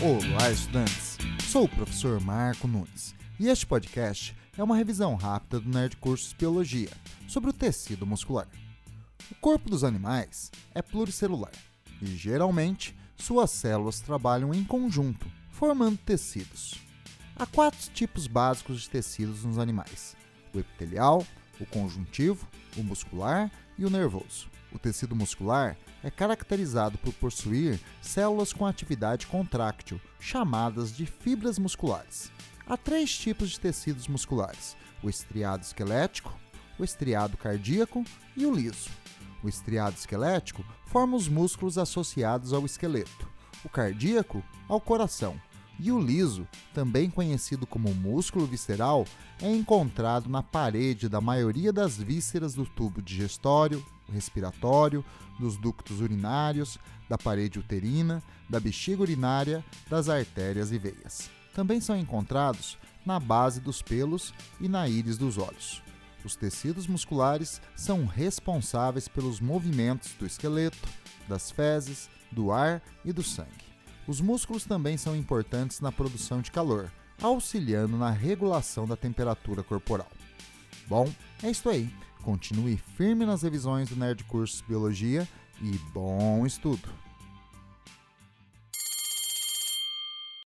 Olá, estudantes! Sou o professor Marco Nunes e este podcast é uma revisão rápida do Nerd Cursos Biologia sobre o tecido muscular. O corpo dos animais é pluricelular e, geralmente, suas células trabalham em conjunto, formando tecidos. Há quatro tipos básicos de tecidos nos animais: o epitelial, o conjuntivo, o muscular e o nervoso. O tecido muscular é caracterizado por possuir células com atividade contráctil, chamadas de fibras musculares. Há três tipos de tecidos musculares: o estriado esquelético, o estriado cardíaco e o liso. O estriado esquelético forma os músculos associados ao esqueleto, o cardíaco ao coração e o liso, também conhecido como músculo visceral, é encontrado na parede da maioria das vísceras do tubo digestório, respiratório, dos ductos urinários, da parede uterina, da bexiga urinária, das artérias e veias. Também são encontrados na base dos pelos e na íris dos olhos. Os tecidos musculares são responsáveis pelos movimentos do esqueleto, das fezes, do ar e do sangue. Os músculos também são importantes na produção de calor, auxiliando na regulação da temperatura corporal. Bom, é isso aí. Continue firme nas revisões do Nerd Cursos Biologia e bom estudo!